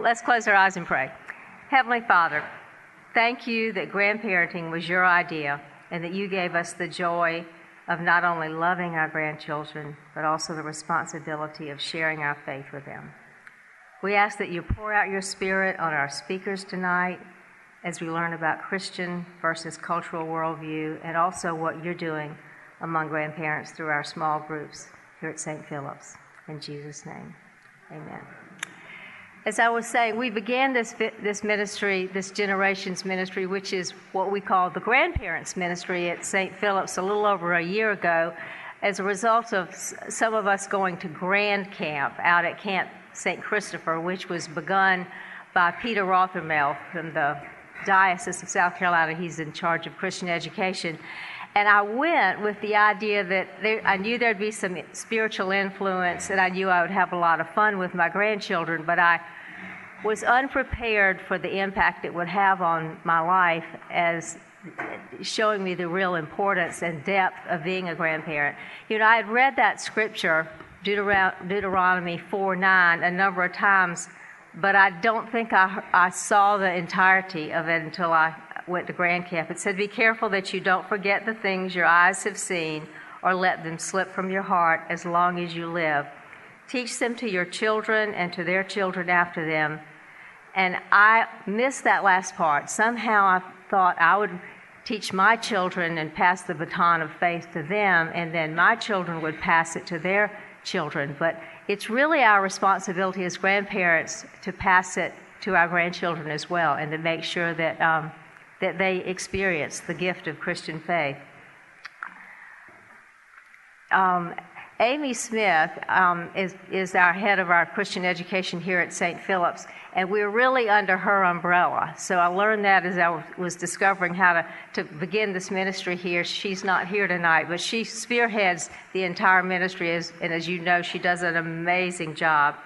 Let's close our eyes and pray. Heavenly Father, thank you that grandparenting was your idea and that you gave us the joy of not only loving our grandchildren, but also the responsibility of sharing our faith with them. We ask that you pour out your spirit on our speakers tonight as we learn about Christian versus cultural worldview and also what you're doing among grandparents through our small groups here at St. Philip's. In Jesus' name, amen. As I was saying, we began this, this ministry, this generation's ministry, which is what we call the grandparents' ministry at St. Philip's a little over a year ago, as a result of some of us going to Grand Camp out at Camp St. Christopher, which was begun by Peter Rothermel from the Diocese of South Carolina. He's in charge of Christian education. And I went with the idea that there, I knew there'd be some spiritual influence, and I knew I would have a lot of fun with my grandchildren, but I was unprepared for the impact it would have on my life as showing me the real importance and depth of being a grandparent. You know, I had read that scripture, Deuteronomy 4 9, a number of times, but I don't think I, I saw the entirety of it until I went to Grand Camp. It said, Be careful that you don't forget the things your eyes have seen or let them slip from your heart as long as you live. Teach them to your children and to their children after them. And I missed that last part. Somehow I thought I would teach my children and pass the baton of faith to them, and then my children would pass it to their children. But it's really our responsibility as grandparents to pass it to our grandchildren as well and to make sure that um, that they experience the gift of Christian faith. Um, Amy Smith um, is, is our head of our Christian education here at St. Philip's, and we're really under her umbrella. So I learned that as I was discovering how to, to begin this ministry here. She's not here tonight, but she spearheads the entire ministry, as, and as you know, she does an amazing job.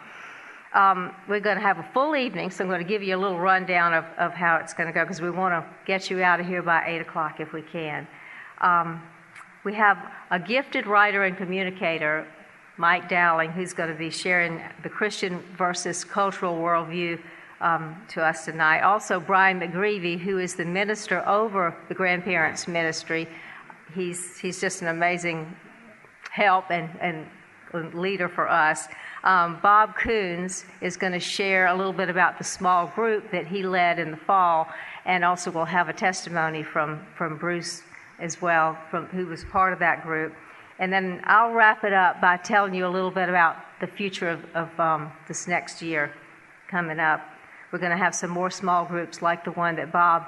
Um, we're going to have a full evening, so I'm going to give you a little rundown of, of how it's going to go because we want to get you out of here by 8 o'clock if we can. Um, we have a gifted writer and communicator, Mike Dowling, who's going to be sharing the Christian versus cultural worldview um, to us tonight. Also, Brian McGreevy, who is the minister over the grandparents ministry. He's, he's just an amazing help and, and leader for us. Um, Bob Coons is going to share a little bit about the small group that he led in the fall, and also we'll have a testimony from, from Bruce as well, from, who was part of that group. And then I'll wrap it up by telling you a little bit about the future of, of um, this next year coming up. We're going to have some more small groups like the one that Bob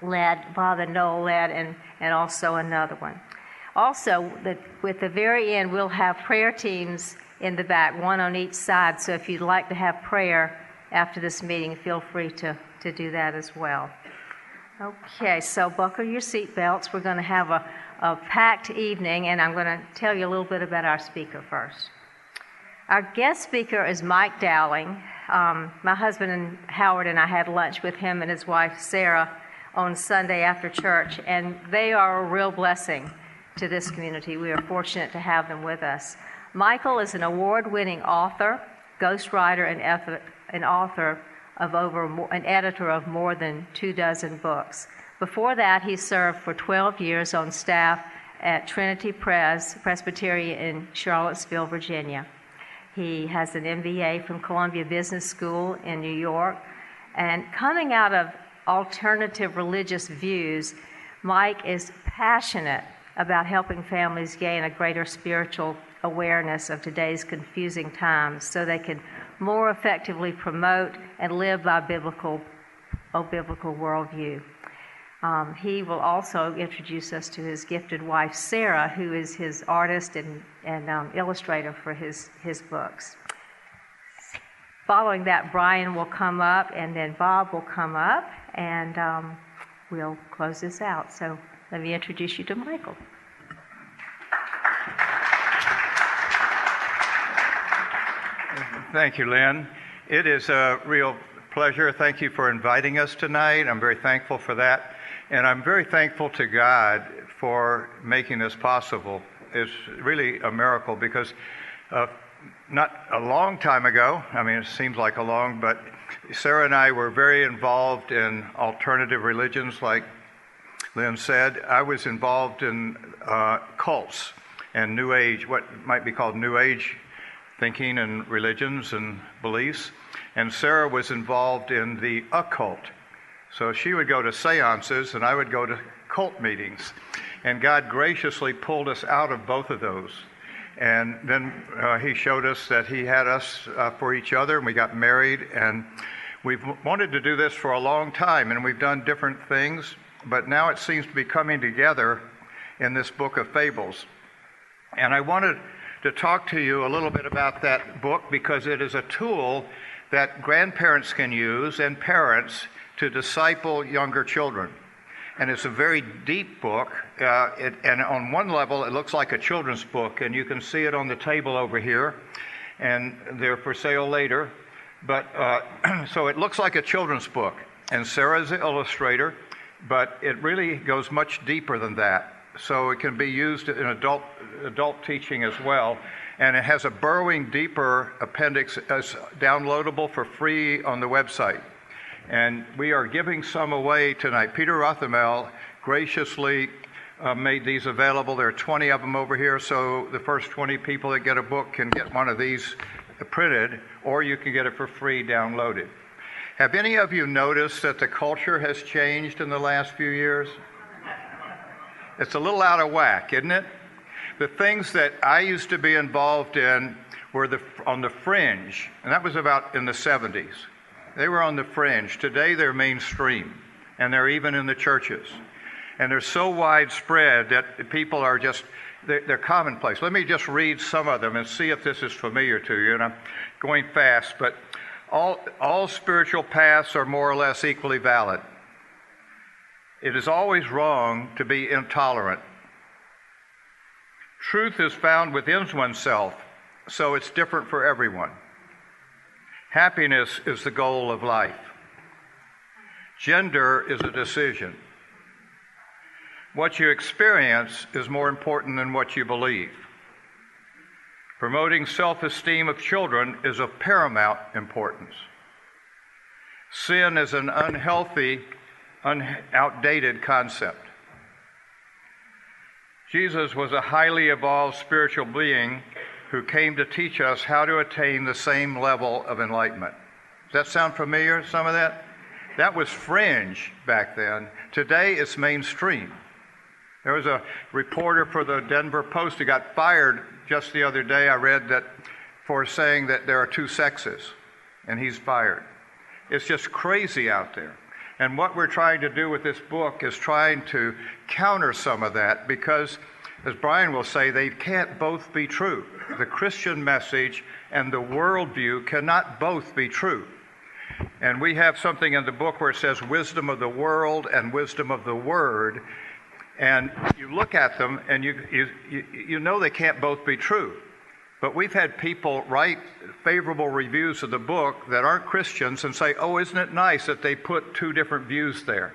led, Bob and Noel led, and, and also another one. Also, the, with the very end, we'll have prayer teams in the back, one on each side. So if you'd like to have prayer after this meeting, feel free to, to do that as well. Okay, so buckle your seatbelts. We're going to have a, a packed evening, and I'm going to tell you a little bit about our speaker first. Our guest speaker is Mike Dowling. Um, my husband and Howard and I had lunch with him and his wife Sarah on Sunday after church, and they are a real blessing to this community. We are fortunate to have them with us. Michael is an award winning author, ghostwriter, and, an author of over an editor of more than two dozen books. Before that, he served for 12 years on staff at Trinity Pres, Presbyterian in Charlottesville, Virginia. He has an MBA from Columbia Business School in New York. And coming out of alternative religious views, Mike is passionate about helping families gain a greater spiritual awareness of today's confusing times so they can more effectively promote and live by biblical, a biblical worldview. Um, he will also introduce us to his gifted wife, Sarah, who is his artist and, and um, illustrator for his, his books. Following that, Brian will come up, and then Bob will come up, and um, we'll close this out. So let me introduce you to Michael. Thank you, Lynn. It is a real pleasure. Thank you for inviting us tonight. I'm very thankful for that. And I'm very thankful to God for making this possible. It's really a miracle because uh, not a long time ago, I mean, it seems like a long, but Sarah and I were very involved in alternative religions, like Lynn said. I was involved in uh, cults and New Age, what might be called New Age thinking and religions and beliefs. And Sarah was involved in the occult. So she would go to seances and I would go to cult meetings. And God graciously pulled us out of both of those. And then uh, He showed us that He had us uh, for each other, and we got married. And we've wanted to do this for a long time, and we've done different things, but now it seems to be coming together in this book of fables. And I wanted to talk to you a little bit about that book because it is a tool that grandparents can use and parents to disciple younger children. And it's a very deep book. Uh, it, and on one level, it looks like a children's book, and you can see it on the table over here. And they're for sale later. But uh, so it looks like a children's book. And Sarah's the illustrator, but it really goes much deeper than that so it can be used in adult, adult teaching as well. And it has a burrowing deeper appendix as downloadable for free on the website. And we are giving some away tonight. Peter Rothermel graciously uh, made these available. There are 20 of them over here, so the first 20 people that get a book can get one of these printed, or you can get it for free downloaded. Have any of you noticed that the culture has changed in the last few years? It's a little out of whack, isn't it? The things that I used to be involved in were the, on the fringe, and that was about in the 70s. They were on the fringe. Today they're mainstream, and they're even in the churches. And they're so widespread that people are just, they're, they're commonplace. Let me just read some of them and see if this is familiar to you. And I'm going fast, but all, all spiritual paths are more or less equally valid. It is always wrong to be intolerant. Truth is found within oneself, so it's different for everyone. Happiness is the goal of life. Gender is a decision. What you experience is more important than what you believe. Promoting self esteem of children is of paramount importance. Sin is an unhealthy un- outdated concept. Jesus was a highly evolved spiritual being who came to teach us how to attain the same level of enlightenment. Does that sound familiar, some of that? That was fringe back then. Today it's mainstream. There was a reporter for the Denver Post who got fired just the other day. I read that for saying that there are two sexes, and he's fired. It's just crazy out there. And what we're trying to do with this book is trying to counter some of that because, as Brian will say, they can't both be true. The Christian message and the worldview cannot both be true. And we have something in the book where it says wisdom of the world and wisdom of the word. And you look at them and you, you, you know they can't both be true. But we've had people write favorable reviews of the book that aren't Christians and say, oh, isn't it nice that they put two different views there?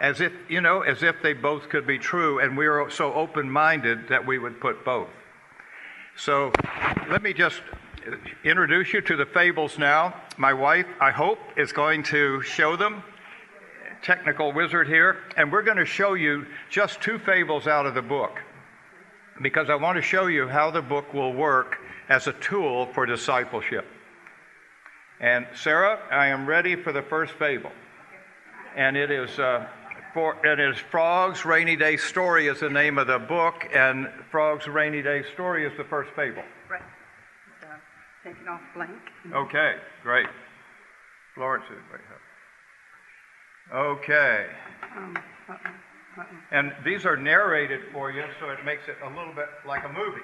As if, you know, as if they both could be true, and we are so open minded that we would put both. So let me just introduce you to the fables now. My wife, I hope, is going to show them. Technical wizard here, and we're going to show you just two fables out of the book because I want to show you how the book will work as a tool for discipleship. And Sarah, I am ready for the first fable. And it is uh, for it is Frog's Rainy Day Story is the name of the book, and Frog's Rainy Day Story is the first fable. Right. So, taking off blank. Okay, great. Florence is Okay. Um, uh-uh. Uh-uh. And these are narrated for you, so it makes it a little bit like a movie.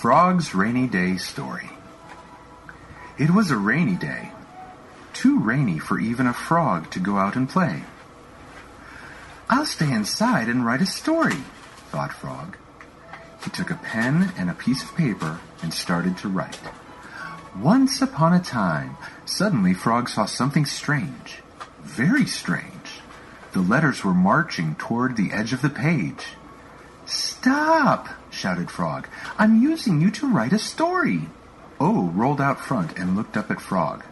Frog's Rainy Day Story. It was a rainy day, too rainy for even a frog to go out and play. I'll stay inside and write a story, thought Frog. He took a pen and a piece of paper and started to write. Once upon a time, suddenly Frog saw something strange. Very strange. The letters were marching toward the edge of the page. Stop! shouted Frog. I'm using you to write a story. O rolled out front and looked up at Frog.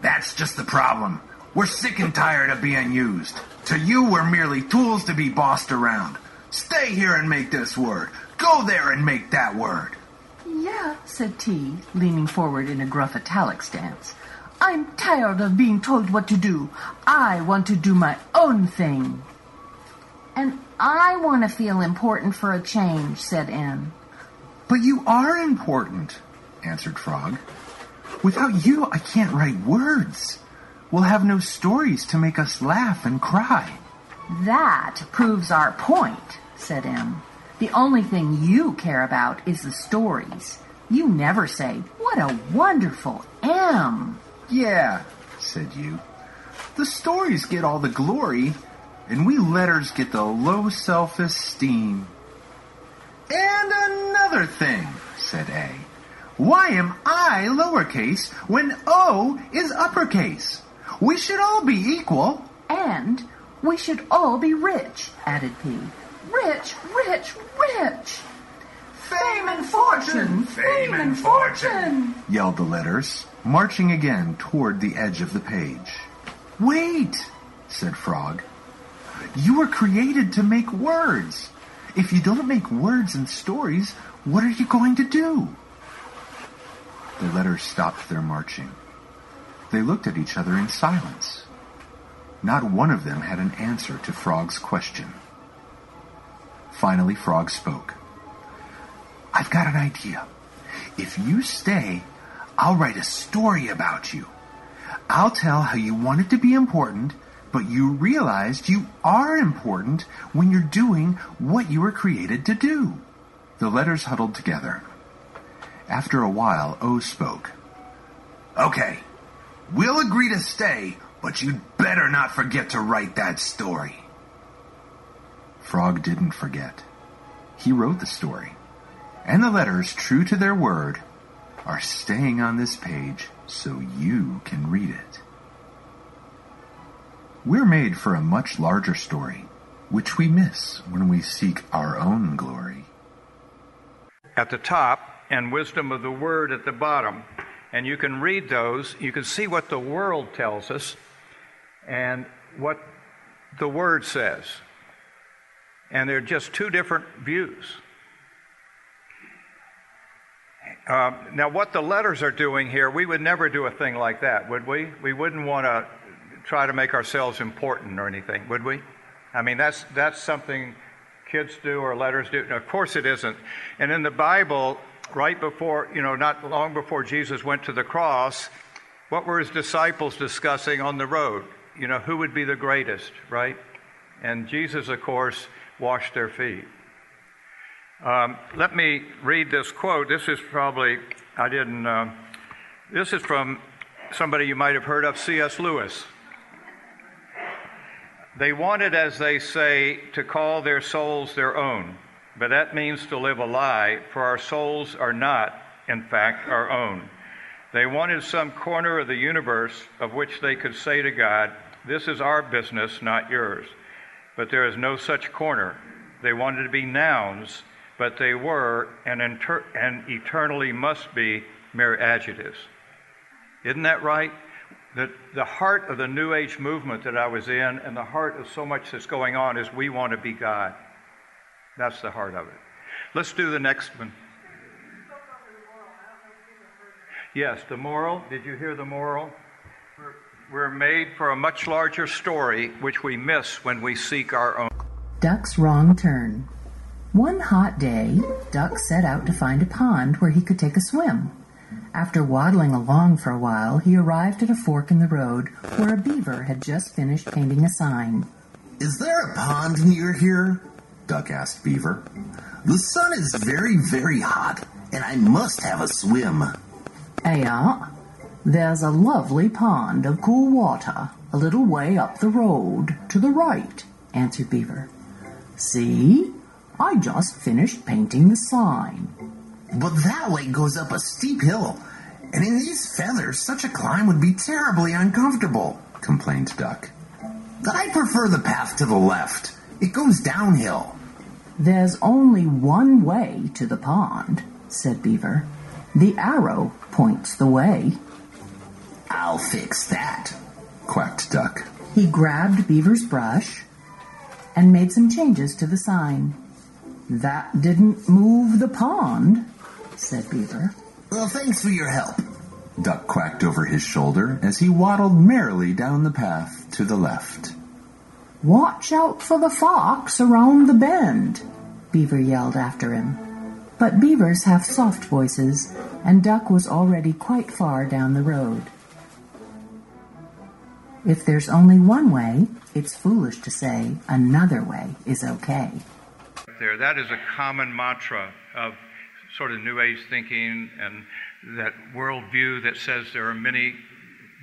That's just the problem. We're sick and tired of being used. To you, we're merely tools to be bossed around. Stay here and make this word. Go there and make that word. Yeah, said T, leaning forward in a gruff italic stance. I'm tired of being told what to do. I want to do my own thing. And I want to feel important for a change, said N. But you are important, answered Frog. Without you, I can't write words. We'll have no stories to make us laugh and cry. That proves our point, said M. The only thing you care about is the stories. You never say, What a wonderful M. Yeah, said you. The stories get all the glory, and we letters get the low self esteem. And another thing, said A. Why am I lowercase when O is uppercase? We should all be equal. And we should all be rich, added P. Rich, rich, rich. Fame and fortune, fame and fortune, yelled the letters, marching again toward the edge of the page. Wait, said Frog. You were created to make words. If you don't make words and stories, what are you going to do? The letters stopped their marching. They looked at each other in silence. Not one of them had an answer to Frog's question. Finally, Frog spoke. I've got an idea. If you stay, I'll write a story about you. I'll tell how you wanted to be important, but you realized you are important when you're doing what you were created to do. The letters huddled together. After a while, O spoke. Okay, we'll agree to stay, but you'd better not forget to write that story. Frog didn't forget. He wrote the story. And the letters, true to their word, are staying on this page so you can read it. We're made for a much larger story, which we miss when we seek our own glory. At the top, and wisdom of the word at the bottom. And you can read those. You can see what the world tells us and what the word says. And they're just two different views. Uh, now, what the letters are doing here, we would never do a thing like that, would we? We wouldn't want to try to make ourselves important or anything, would we? I mean, that's, that's something kids do or letters do. of course, it isn't. And in the Bible, right before, you know, not long before Jesus went to the cross, what were his disciples discussing on the road? You know, who would be the greatest, right? And Jesus, of course, washed their feet. Um, let me read this quote. This is probably, I didn't, uh, this is from somebody you might have heard of, C.S. Lewis. They wanted, as they say, to call their souls their own. But that means to live a lie, for our souls are not, in fact, our own. They wanted some corner of the universe of which they could say to God, This is our business, not yours. But there is no such corner. They wanted to be nouns, but they were and, inter- and eternally must be mere adjectives. Isn't that right? The, the heart of the New Age movement that I was in and the heart of so much that's going on is we want to be God. That's the heart of it. Let's do the next one. Yes, the moral. Did you hear the moral? We're made for a much larger story, which we miss when we seek our own. Duck's wrong turn. One hot day, Duck set out to find a pond where he could take a swim. After waddling along for a while, he arrived at a fork in the road where a beaver had just finished painting a sign. Is there a pond near here? Duck asked Beaver. The sun is very, very hot, and I must have a swim. Yeah, there's a lovely pond of cool water a little way up the road to the right, answered Beaver. See? I just finished painting the sign. But that way goes up a steep hill, and in these feathers, such a climb would be terribly uncomfortable, complained Duck. I prefer the path to the left. It goes downhill. There's only one way to the pond, said Beaver. The arrow points the way. I'll fix that, quacked Duck. He grabbed Beaver's brush and made some changes to the sign. That didn't move the pond, said Beaver. Well, thanks for your help. Duck quacked over his shoulder as he waddled merrily down the path to the left. Watch out for the fox around the bend, Beaver yelled after him. But beavers have soft voices, and Duck was already quite far down the road. If there's only one way, it's foolish to say another way is okay. There, that is a common mantra of sort of New Age thinking and that worldview that says there are many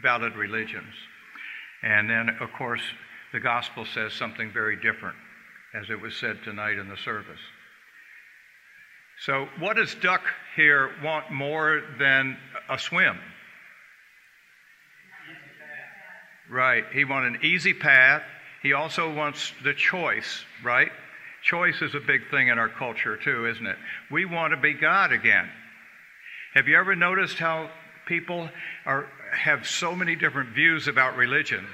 valid religions. And then, of course, the gospel says something very different, as it was said tonight in the service. So, what does Duck here want more than a swim? Right. He wants an easy path. He also wants the choice, right? Choice is a big thing in our culture, too, isn't it? We want to be God again. Have you ever noticed how people are, have so many different views about religion?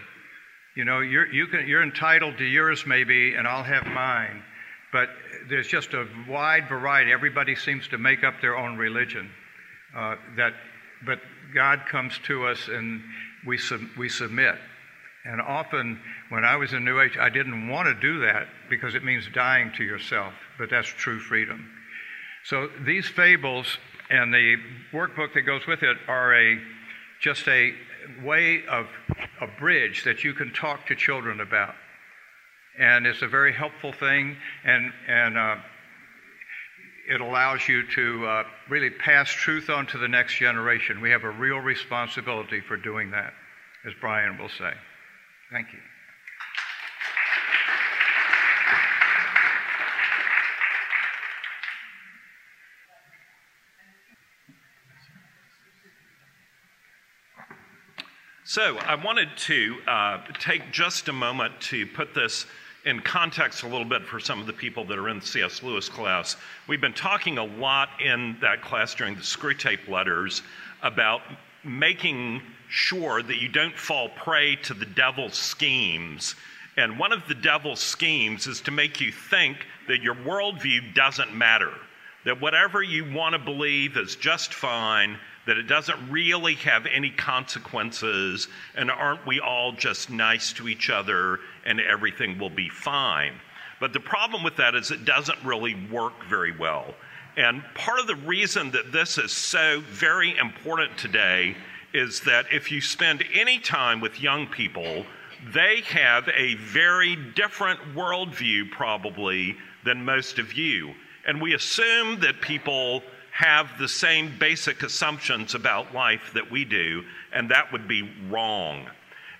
You know, you're, you can, you're entitled to yours maybe, and I'll have mine. But there's just a wide variety. Everybody seems to make up their own religion. Uh, that, but God comes to us and we, sub, we submit. And often, when I was in New Age, I didn't want to do that because it means dying to yourself, but that's true freedom. So these fables and the workbook that goes with it are a just a way of a bridge that you can talk to children about, and it's a very helpful thing, and and uh, it allows you to uh, really pass truth on to the next generation. We have a real responsibility for doing that, as Brian will say. Thank you. So, I wanted to uh, take just a moment to put this in context a little bit for some of the people that are in the C.S. Lewis class. We've been talking a lot in that class during the Screwtape letters about making sure that you don't fall prey to the devil's schemes. And one of the devil's schemes is to make you think that your worldview doesn't matter, that whatever you want to believe is just fine, that it doesn't really have any consequences, and aren't we all just nice to each other and everything will be fine? But the problem with that is it doesn't really work very well. And part of the reason that this is so very important today is that if you spend any time with young people, they have a very different worldview, probably, than most of you. And we assume that people have the same basic assumptions about life that we do, and that would be wrong.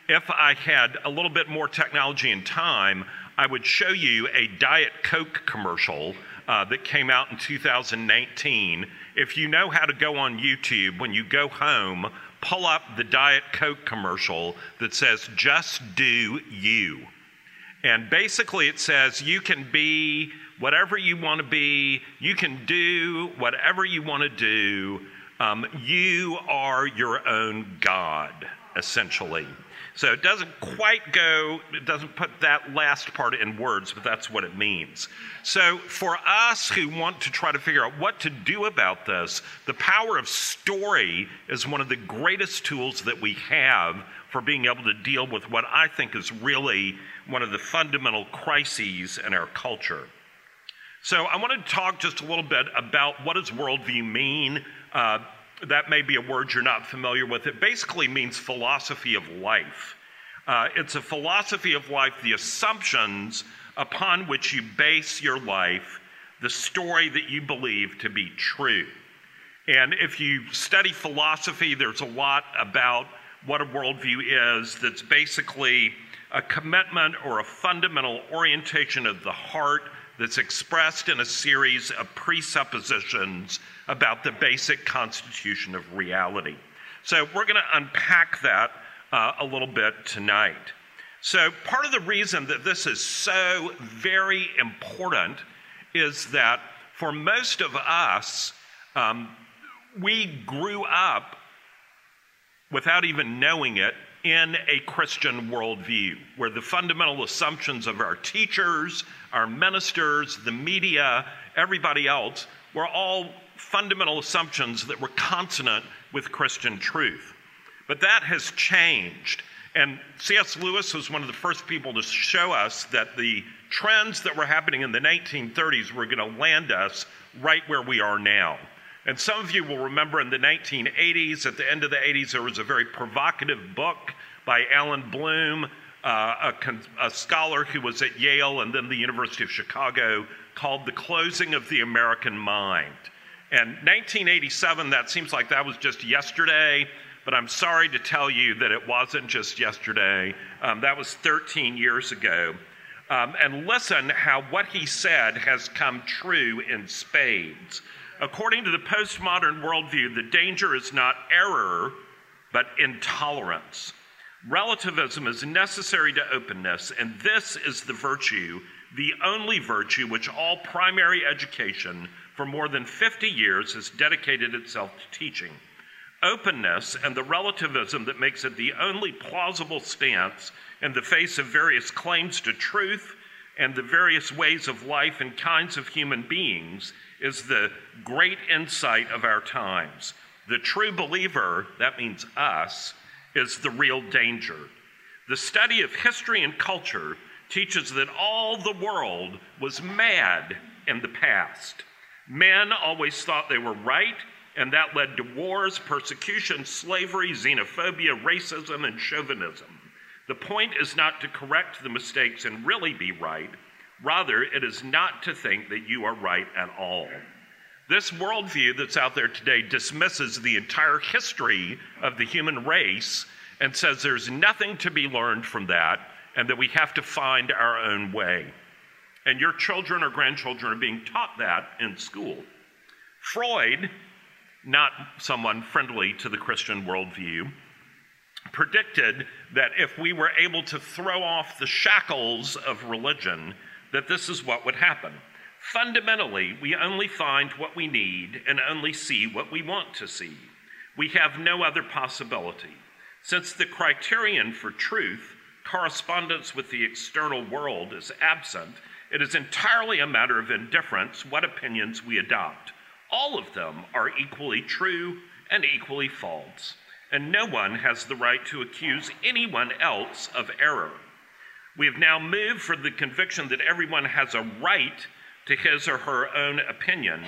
If I had a little bit more technology and time, I would show you a Diet Coke commercial uh, that came out in 2019. If you know how to go on YouTube, when you go home, pull up the Diet Coke commercial that says, Just do you. And basically, it says you can be whatever you want to be, you can do whatever you want to do. Um, you are your own God, essentially. So it doesn't quite go, it doesn't put that last part in words, but that's what it means. So for us who want to try to figure out what to do about this, the power of story is one of the greatest tools that we have for being able to deal with what I think is really one of the fundamental crises in our culture. So I want to talk just a little bit about what does worldview mean. Uh, that may be a word you're not familiar with. It basically means philosophy of life. Uh, it's a philosophy of life, the assumptions upon which you base your life, the story that you believe to be true. And if you study philosophy, there's a lot about what a worldview is that's basically a commitment or a fundamental orientation of the heart that's expressed in a series of presuppositions about the basic constitution of reality. So, we're going to unpack that uh, a little bit tonight. So, part of the reason that this is so very important is that for most of us, um, we grew up without even knowing it in a Christian worldview, where the fundamental assumptions of our teachers, our ministers, the media, everybody else were all fundamental assumptions that were consonant with Christian truth. But that has changed. And C.S. Lewis was one of the first people to show us that the trends that were happening in the 1930s were going to land us right where we are now. And some of you will remember in the 1980s, at the end of the 80s, there was a very provocative book by Allan Bloom, uh, a, a, scholar who was at Yale and then the University of Chicago, called The Closing of the American Mind. And 1987, that seems like that was just yesterday, but I'm sorry to tell you that it wasn't just yesterday. Um, that was 13 years ago. Um, and listen how what he said has come true in spades. According to the postmodern worldview, the danger is not error, but intolerance. Relativism is necessary to openness, and this is the virtue, the only virtue which all primary education for more than 50 years has dedicated itself to teaching. Openness and the relativism that makes it the only plausible stance in the face of various claims to truth and the various ways of life and kinds of human beings is the great insight of our times. The true believer, that means us, is the real danger. The study of history and culture teaches that all the world was mad in the past. Men always thought they were right, and that led to wars, persecution, slavery, xenophobia, racism, and chauvinism. The point is not to correct the mistakes and really be right, Rather, it is not to think that you are right at all. This worldview that's out there today dismisses the entire history of the human race and says there's nothing to be learned from that and that we have to find our own way. And your children or grandchildren are being taught that in school. Freud, not someone friendly to the Christian worldview, predicted that if we were able to throw off the shackles of religion, that this is what would happen. Fundamentally, we only find what we need and only see what we want to see. We have no other possibility. Since the criterion for truth, correspondence with the external world, is absent, it is entirely a matter of indifference what opinions we adopt. All of them are equally true and equally false, and no one has the right to accuse anyone else of error. We have now moved from the conviction that everyone has a right to his or her own opinion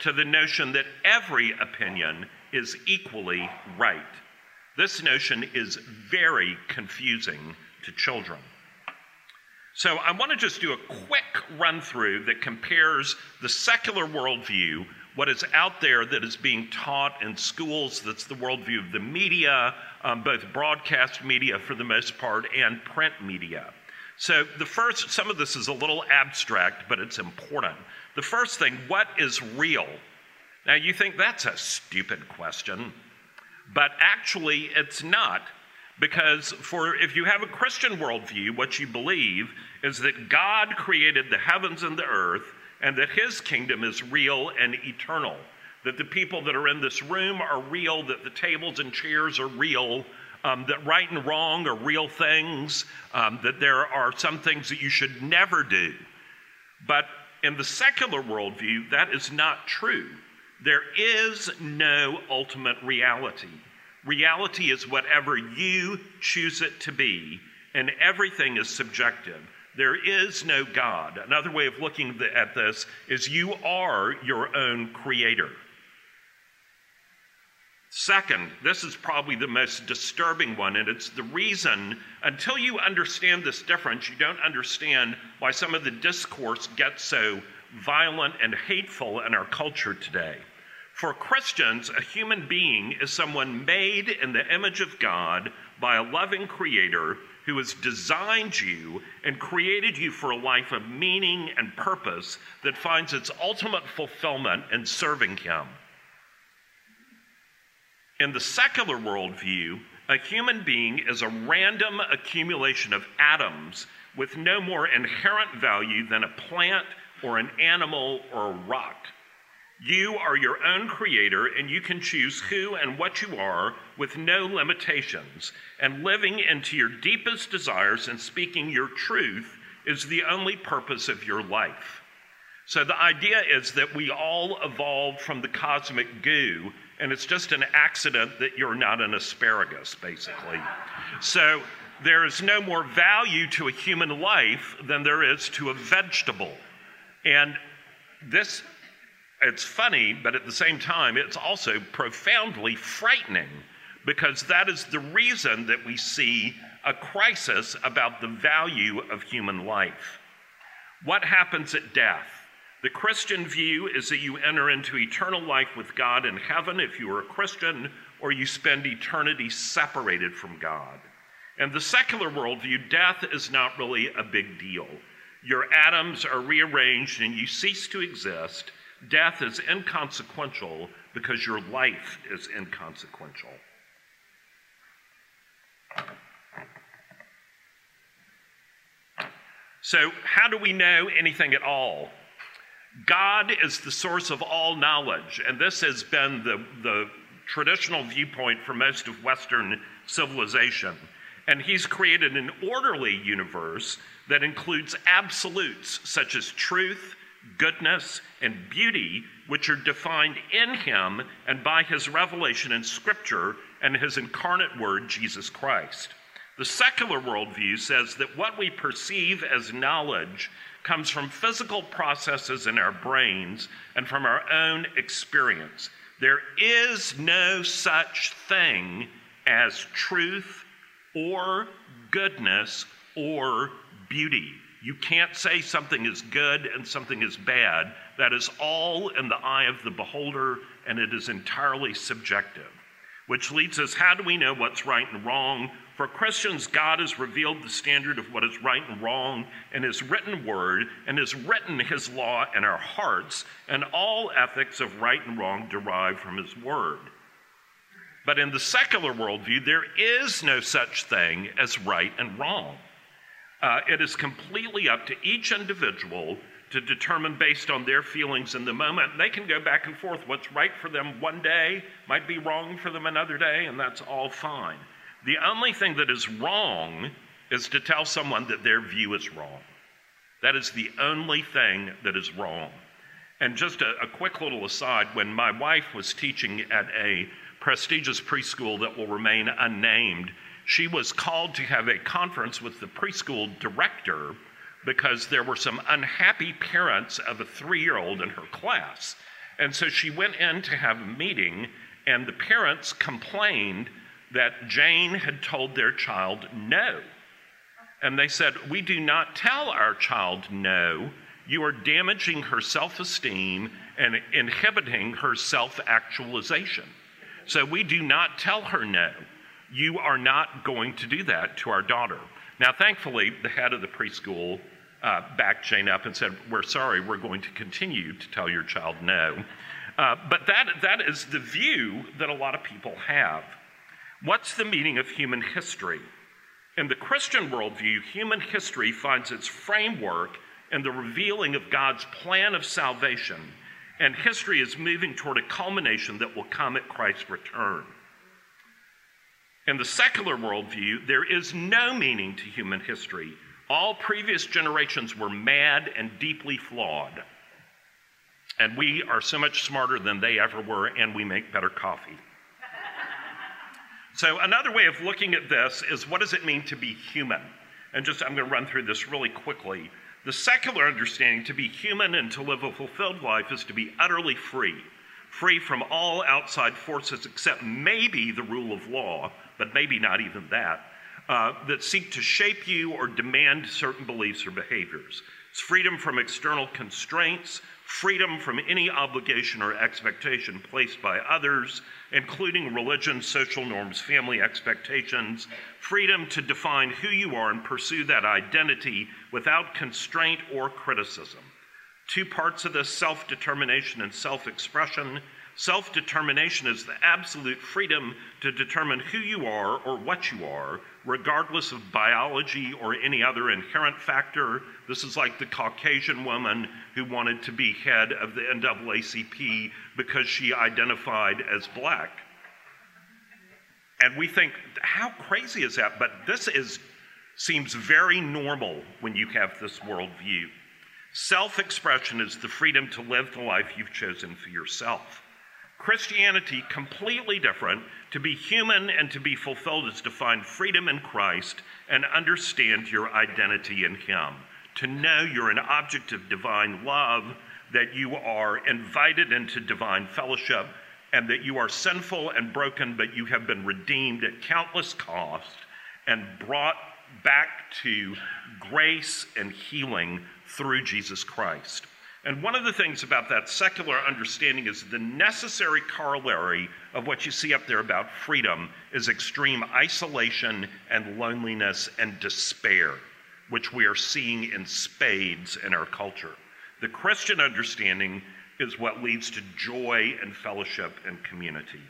to the notion that every opinion is equally right. This notion is very confusing to children. So, I want to just do a quick run through that compares the secular worldview, what is out there that is being taught in schools, that's the worldview of the media, um, both broadcast media for the most part and print media. So, the first, some of this is a little abstract, but it's important. The first thing, what is real? Now, you think that's a stupid question, but actually, it's not. Because for if you have a Christian worldview, what you believe is that God created the heavens and the earth, and that his kingdom is real and eternal. That the people that are in this room are real, that the tables and chairs are real, um, that right and wrong are real things, um, that there are some things that you should never do. But in the secular worldview, that is not true. There is no ultimate reality. Reality is whatever you choose it to be, and everything is subjective. There is no God. Another way of looking at this is you are your own creator. Second, this is probably the most disturbing one, and it's the reason, until you understand this difference, you don't understand why some of the discourse gets so violent and hateful in our culture today. For Christians, a human being is someone made in the image of God by a loving creator who has designed you and created you for a life of meaning and purpose that finds its ultimate fulfillment in serving him. In the secular worldview, a human being is a random accumulation of atoms with no more inherent value than a plant, or an animal or a rock. You are your own creator, and you can choose who and what you are with no limitations. And living into your deepest desires and speaking your truth is the only purpose of your life. So the idea is that we all evolved from the cosmic goo, and it's just an accident that you're not an asparagus, basically. So there is no more value to a human life than there is to a vegetable. And this it's funny, but at the same time, it's also profoundly frightening because that is the reason that we see a crisis about the value of human life. What happens at death? The Christian view is that you enter into eternal life with God in heaven if you are a Christian, or you spend eternity separated from God. And the secular worldview, death is not really a big deal. Your atoms are rearranged and you cease to exist Death is inconsequential because your life is inconsequential. So, how do we know anything at all? God is the source of all knowledge, and this has been the, the traditional viewpoint for most of Western civilization. And He's created an orderly universe that includes absolutes such as truth, goodness, and beauty, which are defined in him and by his revelation in Scripture and his incarnate word, Jesus Christ. The secular worldview says that what we perceive as knowledge comes from physical processes in our brains and from our own experience. There is no such thing as truth or goodness or beauty. You can't say something is good and something is bad. That is all in the eye of the beholder, and it is entirely subjective. Which leads us how do we know what's right and wrong? For Christians, God has revealed the standard of what is right and wrong in His written word and has written His law in our hearts, and all ethics of right and wrong derive from His word. But in the secular worldview, there is no such thing as right and wrong. Uh, it is completely up to each individual to determine based on their feelings in the moment. They can go back and forth. What's right for them one day might be wrong for them another day, and that's all fine. The only thing that is wrong is to tell someone that their view is wrong. That is the only thing that is wrong. And just a, a quick little aside when my wife was teaching at a prestigious preschool that will remain unnamed, she was called to have a conference with the preschool director because there were some unhappy parents of a three year old in her class. And so she went in to have a meeting, and the parents complained that Jane had told their child no. And they said, We do not tell our child no. You are damaging her self esteem and inhibiting her self actualization. So we do not tell her no you are not going to do that to our daughter. Now, thankfully, the head of the preschool uh, backed Jane up and said, We're sorry, we're going to continue to tell your child no. Uh, but that, that is the view that a lot of people have. What's the meaning of human history? In the Christian worldview, human history finds its framework in the revealing of God's plan of salvation, and history is moving toward a culmination that will come at Christ's return. In the secular worldview, there is no meaning to human history. All previous generations were mad and deeply flawed. And we are so much smarter than they ever were, and we make better coffee. so, another way of looking at this is what does it mean to be human? And just, I'm going to run through this really quickly. The secular understanding to be human and to live a fulfilled life is to be utterly free, free from all outside forces except maybe the rule of law, but maybe not even that, uh, that seek to shape you or demand certain beliefs or behaviors. It's freedom from external constraints, freedom from any obligation or expectation placed by others, including religion, social norms, family expectations, freedom to define who you are and pursue that identity without constraint or criticism. Two parts of this self determination and self expression Self determination is the absolute freedom to determine who you are or what you are, regardless of biology or any other inherent factor. This is like the Caucasian woman who wanted to be head of the NAACP because she identified as black. And we think, how crazy is that? But this is, seems very normal when you have this worldview. Self expression is the freedom to live the life you've chosen for yourself. Christianity, completely different. To be human and to be fulfilled is to find freedom in Christ and understand your identity in Him. To know you're an object of divine love, that you are invited into divine fellowship, and that you are sinful and broken, but you have been redeemed at countless cost and brought back to grace and healing through Jesus Christ. And one of the things about that secular understanding is the necessary corollary of what you see up there about freedom is extreme isolation and loneliness and despair, which we are seeing in spades in our culture. The Christian understanding is what leads to joy and fellowship and community.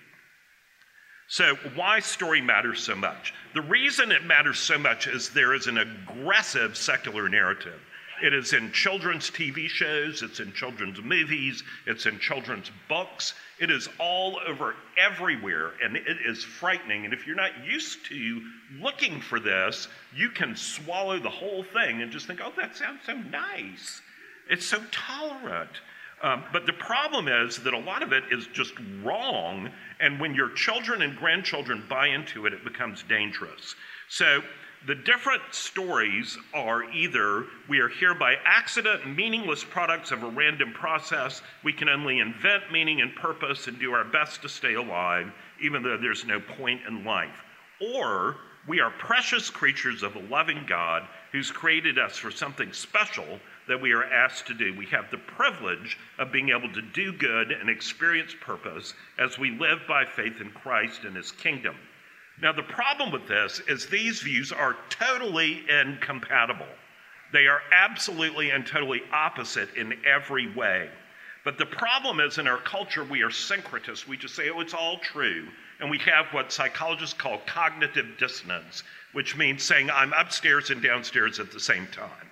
So, why story matters so much? The reason it matters so much is there is an aggressive secular narrative it is in children's TV shows, it's in children's movies, it's in children's books. It is all over everywhere, and it is frightening. And if you're not used to looking for this, you can swallow the whole thing and just think, oh, that sounds so nice. It's so tolerant. Um, but the problem is that a lot of it is just wrong, and when your children and grandchildren buy into it, it becomes dangerous. So the different stories are either we are here by accident, meaningless products of a random process, we can only invent meaning and purpose and do our best to stay alive, even though there's no point in life. Or we are precious creatures of a loving God who's created us for something special that we are asked to do. We have the privilege of being able to do good and experience purpose as we live by faith in Christ and his kingdom. Now, the problem with this is these views are totally incompatible. They are absolutely and totally opposite in every way. But the problem is in our culture, we are syncretists. We just say, oh, it's all true. And we have what psychologists call cognitive dissonance, which means saying I'm upstairs and downstairs at the same time.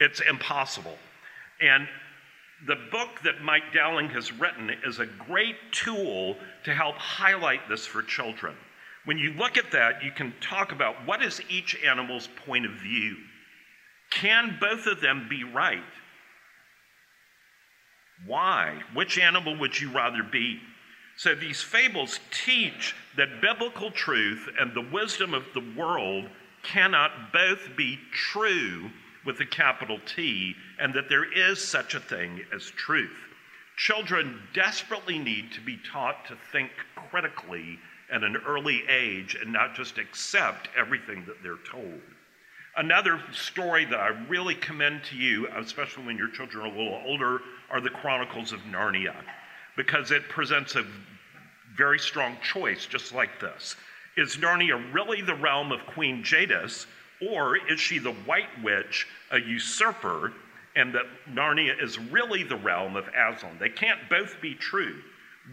It's impossible. And the book that Mike Dowling has written is a great tool to help highlight this for children. When you look at that, you can talk about what is each animal's point of view. Can both of them be right? Why? Which animal would you rather be? So these fables teach that biblical truth and the wisdom of the world cannot both be true with a capital T, and that there is such a thing as truth. Children desperately need to be taught to think critically at an early age and not just accept everything that they're told. Another story that I really commend to you, especially when your children are a little older, are the Chronicles of Narnia, because it presents a very strong choice, just like this. Is Narnia really the realm of Queen Jadis, or is she the White Witch, a usurper, and that Narnia is really the realm of Aslan? They can't both be true.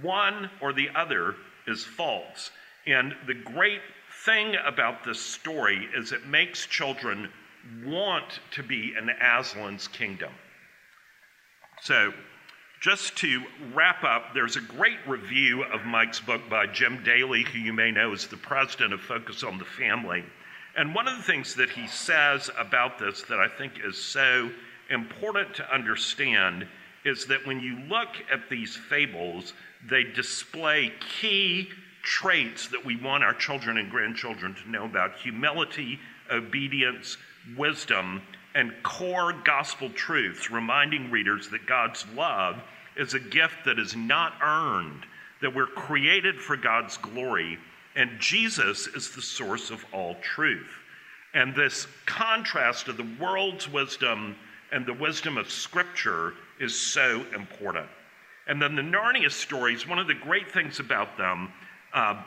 One or the other is false. And the great thing about this story is it makes children want to be in Aslan's kingdom. So, just to wrap up, there's a great review of Mike's book by Jim Daly, who you may know is the president of Focus on the Family. And one of the things that he says about this that I think is so important to understand is that when you look at these fables, they display key traits that we want our children and grandchildren to know about humility, obedience, wisdom, and core gospel truths, reminding readers that God's love is a gift that is not earned, that we're created for God's glory, and Jesus is the source of all truth. And this contrast of the world's wisdom and the wisdom of Scripture is so important. And then the Narnia stories, one of the great things about them uh,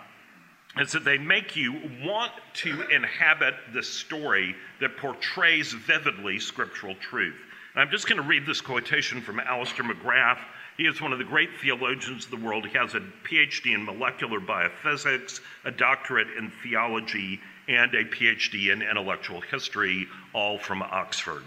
is that they make you want to inhabit the story that portrays vividly scriptural truth. And I'm just going to read this quotation from Alister McGrath. He is one of the great theologians of the world. He has a PhD in molecular biophysics, a doctorate in theology, and a PhD in intellectual history, all from Oxford.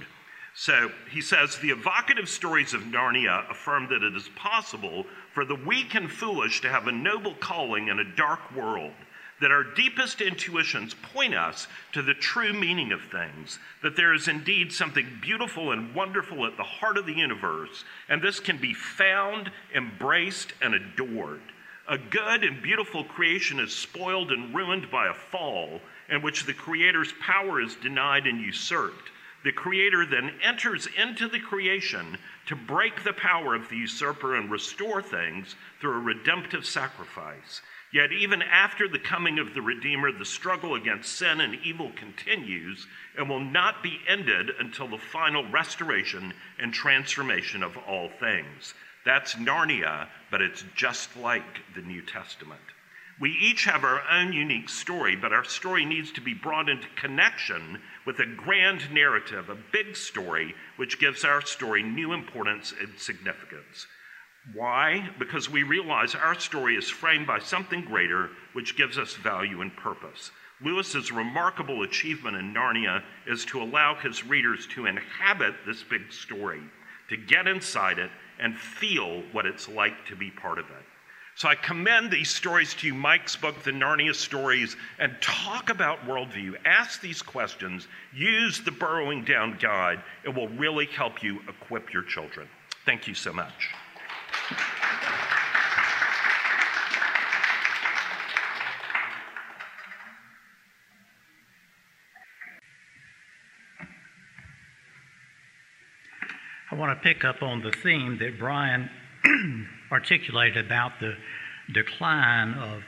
So he says the evocative stories of Narnia affirm that it is possible for the weak and foolish to have a noble calling in a dark world, that our deepest intuitions point us to the true meaning of things, that there is indeed something beautiful and wonderful at the heart of the universe, and this can be found, embraced, and adored. A good and beautiful creation is spoiled and ruined by a fall in which the Creator's power is denied and usurped. The Creator then enters into the creation to break the power of the usurper and restore things through a redemptive sacrifice. Yet, even after the coming of the Redeemer, the struggle against sin and evil continues and will not be ended until the final restoration and transformation of all things. That's Narnia, but it's just like the New Testament. We each have our own unique story, but our story needs to be brought into connection with a grand narrative, a big story, which gives our story new importance and significance. Why? Because we realize our story is framed by something greater, which gives us value and purpose. Lewis's remarkable achievement in Narnia is to allow his readers to inhabit this big story, to get inside it and feel what it's like to be part of it. So I commend these stories to you, Mike's book, The Narnia Stories, and talk about worldview. Ask these questions. Use the Burrowing Down Guide. It will really help you equip your children. Thank you so much. I want to pick up on the theme that Brian articulated about the decline of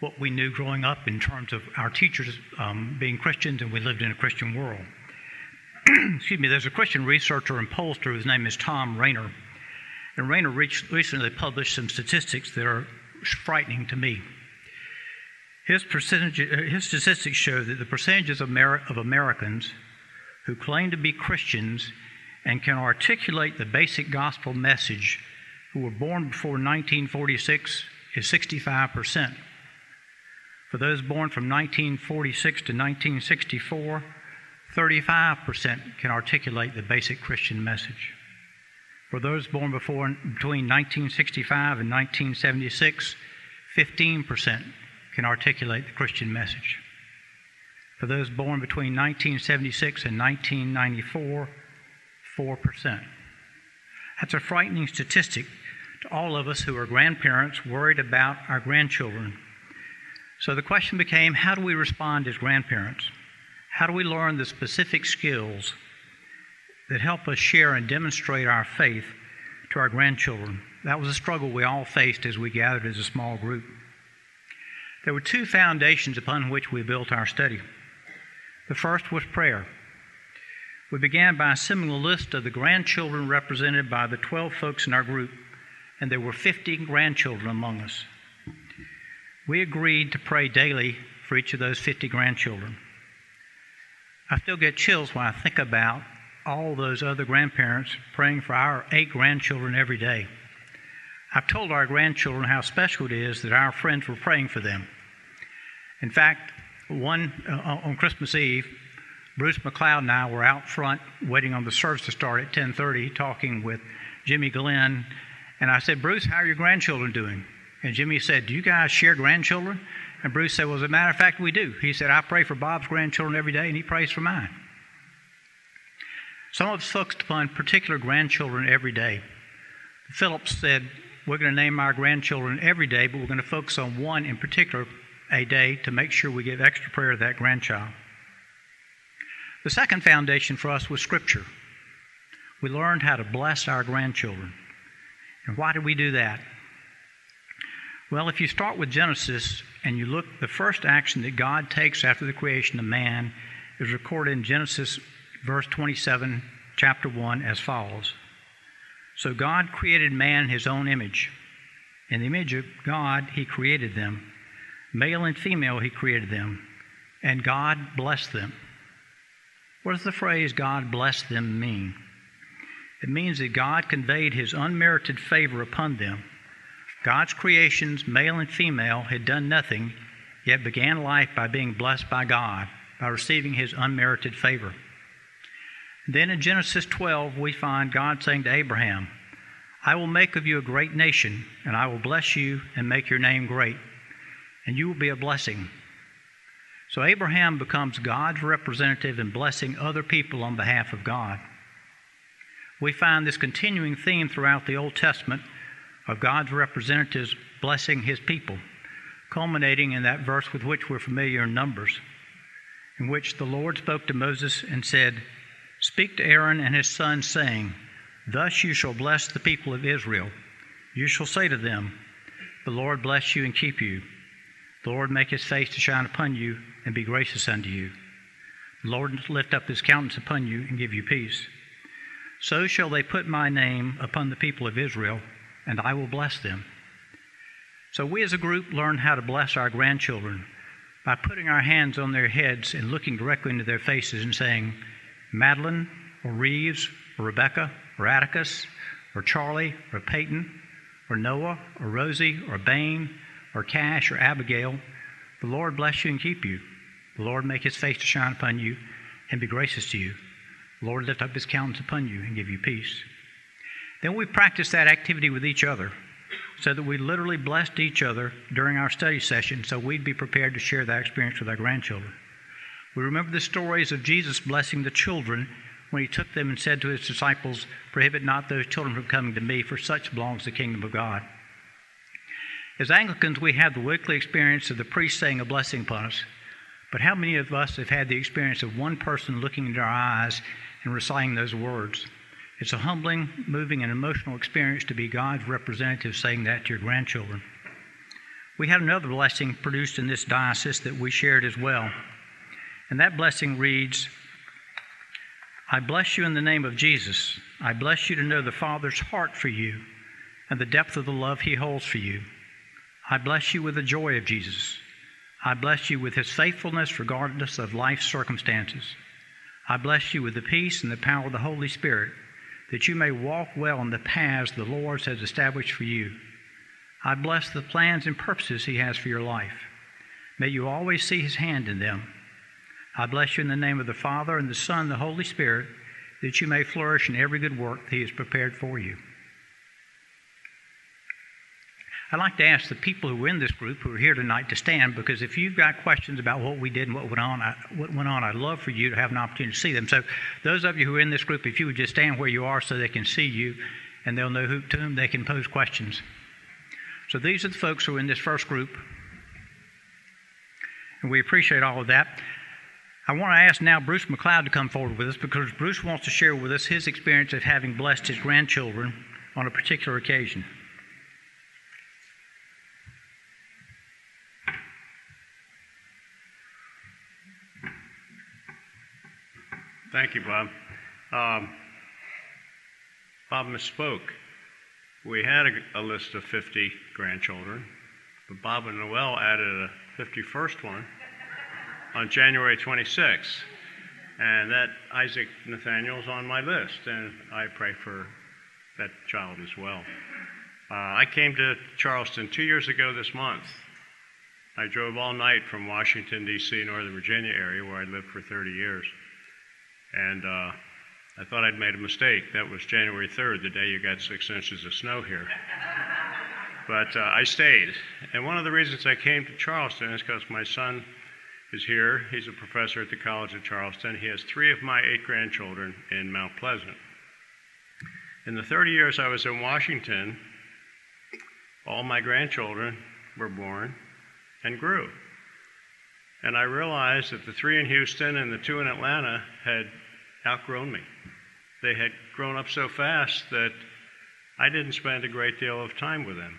what we knew growing up in terms of our teachers um, being Christians and we lived in a Christian world. Excuse me, there's a Christian researcher and pollster whose name is Thom Rainer. And Rainer recently published some statistics that are frightening to me. His, percentage, uh, his statistics show that the percentages of, Amer- of Americans who claim to be Christians and can articulate the basic gospel message who were born before 1946 is 65%. For those born from 1946 to 1964, 35% can articulate the basic Christian message. For those born before between 1965 and 1976, 15% can articulate the Christian message. For those born between 1976 and 1994, 4%. That's a frightening statistic all of us who are grandparents worried about our grandchildren. So the question became how do we respond as grandparents? How do we learn the specific skills that help us share and demonstrate our faith to our grandchildren? That was a struggle we all faced as we gathered as a small group. There were two foundations upon which we built our study. The first was prayer. We began by assembling a list of the grandchildren represented by the 12 folks in our group and there were 50 grandchildren among us. We agreed to pray daily for each of those 50 grandchildren. I still get chills when I think about all those other grandparents praying for our eight grandchildren every day. I've told our grandchildren how special it is that our friends were praying for them. In fact, one uh, on Christmas Eve, Bruce McLeod and I were out front waiting on the service to start at 10:30, talking with Jimmy Glenn and I said, Bruce, how are your grandchildren doing? And Jimmy said, Do you guys share grandchildren? And Bruce said, Well, as a matter of fact, we do. He said, I pray for Bob's grandchildren every day, and he prays for mine. Some of us focused upon particular grandchildren every day. Phillips said, We're going to name our grandchildren every day, but we're going to focus on one in particular a day to make sure we give extra prayer to that grandchild. The second foundation for us was Scripture. We learned how to bless our grandchildren. And why did we do that? Well, if you start with Genesis and you look, the first action that God takes after the creation of man is recorded in Genesis verse 27, chapter 1, as follows. So God created man in his own image. In the image of God, he created them. Male and female, he created them. And God blessed them. What does the phrase God blessed them mean? It means that God conveyed his unmerited favor upon them. God's creations, male and female, had done nothing, yet began life by being blessed by God, by receiving his unmerited favor. Then in Genesis 12, we find God saying to Abraham, I will make of you a great nation, and I will bless you and make your name great, and you will be a blessing. So Abraham becomes God's representative in blessing other people on behalf of God. We find this continuing theme throughout the Old Testament of God's representatives blessing his people, culminating in that verse with which we're familiar in Numbers, in which the Lord spoke to Moses and said, Speak to Aaron and his sons, saying, Thus you shall bless the people of Israel. You shall say to them, The Lord bless you and keep you. The Lord make his face to shine upon you and be gracious unto you. The Lord lift up his countenance upon you and give you peace. So shall they put my name upon the people of Israel, and I will bless them. So we as a group learn how to bless our grandchildren by putting our hands on their heads and looking directly into their faces and saying, Madeline, or Reeves, or Rebecca, or Atticus, or Charlie, or Peyton, or Noah, or Rosie, or Bain, or Cash, or Abigail, the Lord bless you and keep you. The Lord make his face to shine upon you and be gracious to you. Lord lift up his countenance upon you and give you peace. Then we practice that activity with each other so that we literally blessed each other during our study session so we'd be prepared to share that experience with our grandchildren. We remember the stories of Jesus blessing the children when he took them and said to his disciples, Prohibit not those children from coming to me, for such belongs the kingdom of God. As Anglicans, we have the weekly experience of the priest saying a blessing upon us. But how many of us have had the experience of one person looking into our eyes and reciting those words? It's a humbling, moving, and emotional experience to be God's representative saying that to your grandchildren. We had another blessing produced in this diocese that we shared as well. And that blessing reads I bless you in the name of Jesus. I bless you to know the Father's heart for you and the depth of the love he holds for you. I bless you with the joy of Jesus. I bless you with his faithfulness regardless of life's circumstances. I bless you with the peace and the power of the Holy Spirit, that you may walk well in the paths the Lord has established for you. I bless the plans and purposes he has for your life. May you always see his hand in them. I bless you in the name of the Father, and the Son, and the Holy Spirit, that you may flourish in every good work that He has prepared for you. I'd like to ask the people who are in this group who are here tonight to stand because if you've got questions about what we did and what went on, I, what went on, I'd love for you to have an opportunity to see them. So, those of you who are in this group, if you would just stand where you are so they can see you and they'll know who, to whom they can pose questions. So, these are the folks who are in this first group, and we appreciate all of that. I want to ask now Bruce McLeod to come forward with us because Bruce wants to share with us his experience of having blessed his grandchildren on a particular occasion. Thank you, Bob. Um, Bob misspoke. We had a, a, list of 50 grandchildren, but Bob and Noel added a 51st one on January 26th. And that Isaac Nathaniel's on my list, and I pray for that child as well. Uh, I came to Charleston two years ago this month. I drove all night from Washington, D.C., Northern Virginia area, where I lived for 30 years. And uh, I thought I'd made a mistake. That was January 3rd, the day you got six inches of snow here. but uh, I stayed. And one of the reasons I came to Charleston is because my son is here. He's a professor at the College of Charleston. He has three of my eight grandchildren in Mount Pleasant. In the 30 years I was in Washington, all my grandchildren were born and grew. And I realized that the three in Houston and the two in Atlanta had outgrown me. They had grown up so fast that I didn't spend a great deal of time with them.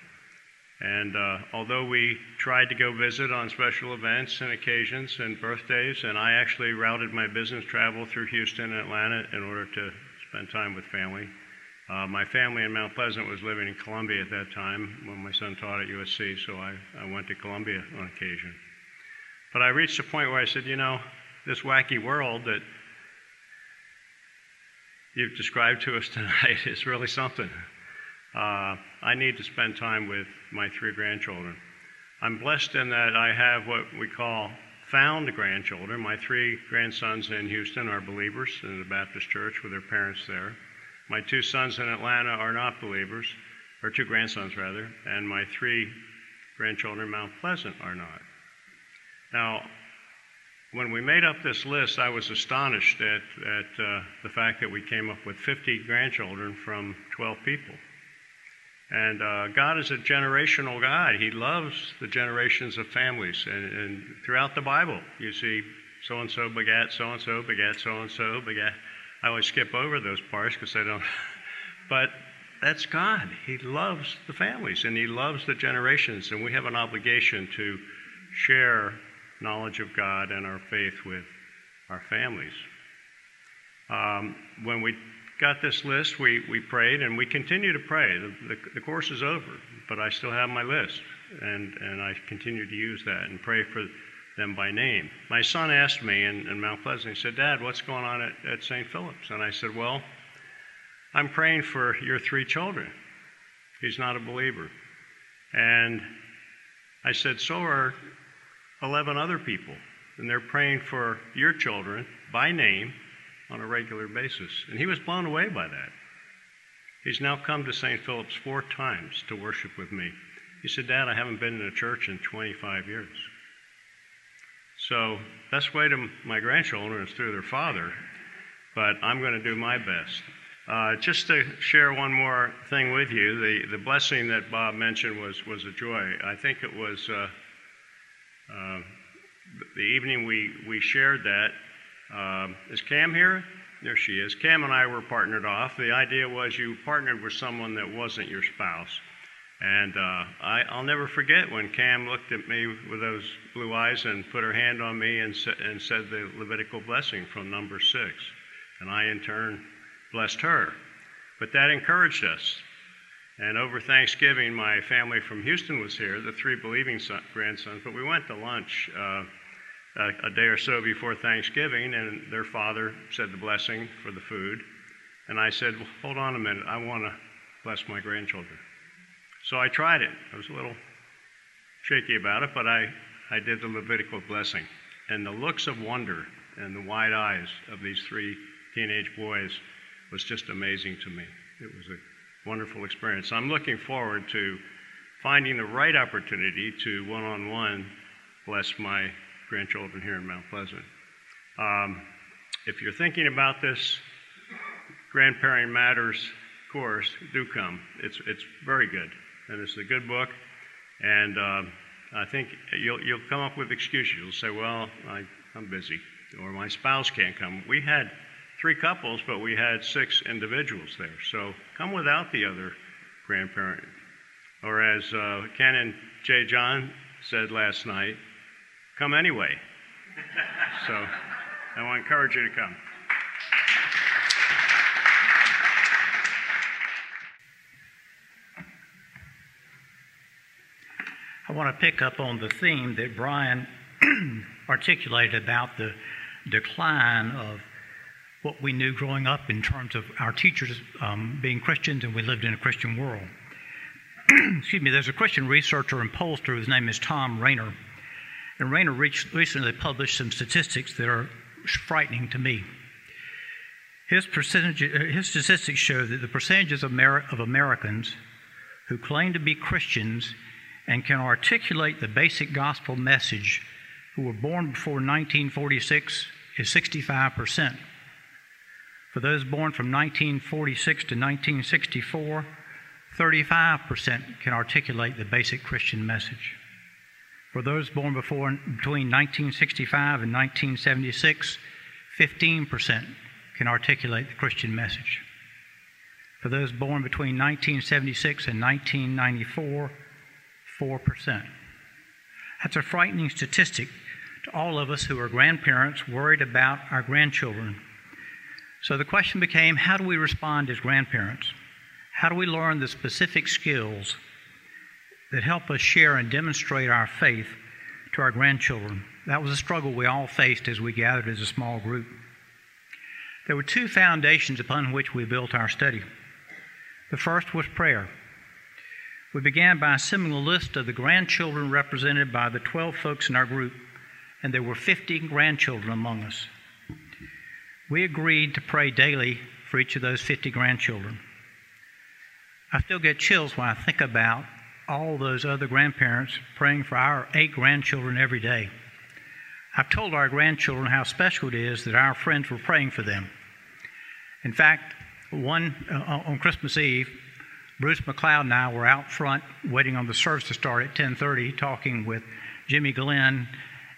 And uh, although we tried to go visit on special events and occasions and birthdays, and I actually routed my business travel through Houston and Atlanta in order to spend time with family. Uh, my family in Mount Pleasant was living in Columbia at that time when my son taught at USC, so I, I went to Columbia on occasion. But I reached a point where I said, you know, this wacky world that you've described to us tonight is really something. Uh, I need to spend time with my three grandchildren. I'm blessed in that I have what we call found grandchildren. My three grandsons in Houston are believers in the Baptist church with their parents there. My two sons in Atlanta are not believers, or two grandsons rather, and my three grandchildren in Mount Pleasant are not. Now, when we made up this list, I was astonished at, at uh, the fact that we came up with 50 grandchildren from 12 people. And uh, God is a generational God. He loves the generations of families. And, and throughout the Bible, you see so and so begat so and so, begat so and so, begat. I always skip over those parts because I don't. but that's God. He loves the families and He loves the generations. And we have an obligation to share knowledge of God and our faith with our families. Um, when we got this list, we, we prayed and we continue to pray. The, the, the, course is over, but I still have my list, and, and I continue to use that and pray for them by name. My son asked me in, in Mount Pleasant, he said, Dad, what's going on at, at St. Philip's? And I said, Well, I'm praying for your three children. He's not a believer. And I said, So are 11 other people, and they're praying for your children by name on a regular basis. And he was blown away by that. He's now come to St. Philip's four times to worship with me. He said, Dad, I haven't been in a church in 25 years. So, best way to my grandchildren is through their father, but I'm going to do my best. Uh, just to share one more thing with you, the, the blessing that Bob mentioned was, was a joy. I think it was uh, uh, the evening we, we shared that um, is Cam here? There she is. Cam and I were partnered off. The idea was you partnered with someone that wasn't your spouse. And uh, I, will never forget when Cam looked at me with those blue eyes and put her hand on me and, sa- and said the Levitical blessing from number six. And I, in turn, blessed her. But that encouraged us. And over Thanksgiving, my family from Houston was here, the three believing son- grandsons, but we went to lunch. Uh, a, a day or so before Thanksgiving, and their father said the blessing for the food. And I said, well, Hold on a minute, I want to bless my grandchildren. So I tried it. I was a little shaky about it, but I, I did the Levitical blessing. And the looks of wonder and the wide eyes of these three teenage boys was just amazing to me. It was a wonderful experience. I'm looking forward to finding the right opportunity to one on one bless my grandchildren here in Mount Pleasant. Um, if you're thinking about this Grandparenting Matters course, do come. It's, it's very good, and it's a good book. And uh, I think you'll, you'll come up with excuses. You'll say, Well, I, I'm busy, or my spouse can't come. We had three couples, but we had six individuals there. So come without the other grandparent. Or as uh, Ken and Jay John said last night, come anyway. so I want to encourage you to come. I want to pick up on the theme that Brian articulated about the decline of what we knew growing up in terms of our teachers um, being Christians and we lived in a Christian world. Excuse me, there's a Christian researcher and pollster whose name is Thom Rainer. and Rainer recently published some statistics that are frightening to me. His, percentage, uh, his statistics show that the percentages of, Amer- of Americans who claim to be Christians and can articulate the basic gospel message who were born before 1946 is 65%. For those born from 1946 to 1964, 35% can articulate the basic Christian message. For those born before, between 1965 and 1976, 15% can articulate the Christian message. For those born between 1976 and 1994, 4%. That's a frightening statistic to all of us who are grandparents worried about our grandchildren. So the question became how do we respond as grandparents? How do we learn the specific skills that help us share and demonstrate our faith to our grandchildren. That was a struggle we all faced as we gathered as a small group. There were two foundations upon which we built our study. The first was prayer. We began by assembling a list of the grandchildren represented by the 12 folks in our group, and there were 50 grandchildren among us. We agreed to pray daily for each of those 50 grandchildren. I still get chills when I think about all those other grandparents praying for our eight grandchildren every day. I've told our grandchildren how special it is that our friends were praying for them. In fact, one uh, on Christmas Eve, Bruce McLeod and I were out front waiting on the service to start at 10:30, talking with Jimmy Glenn,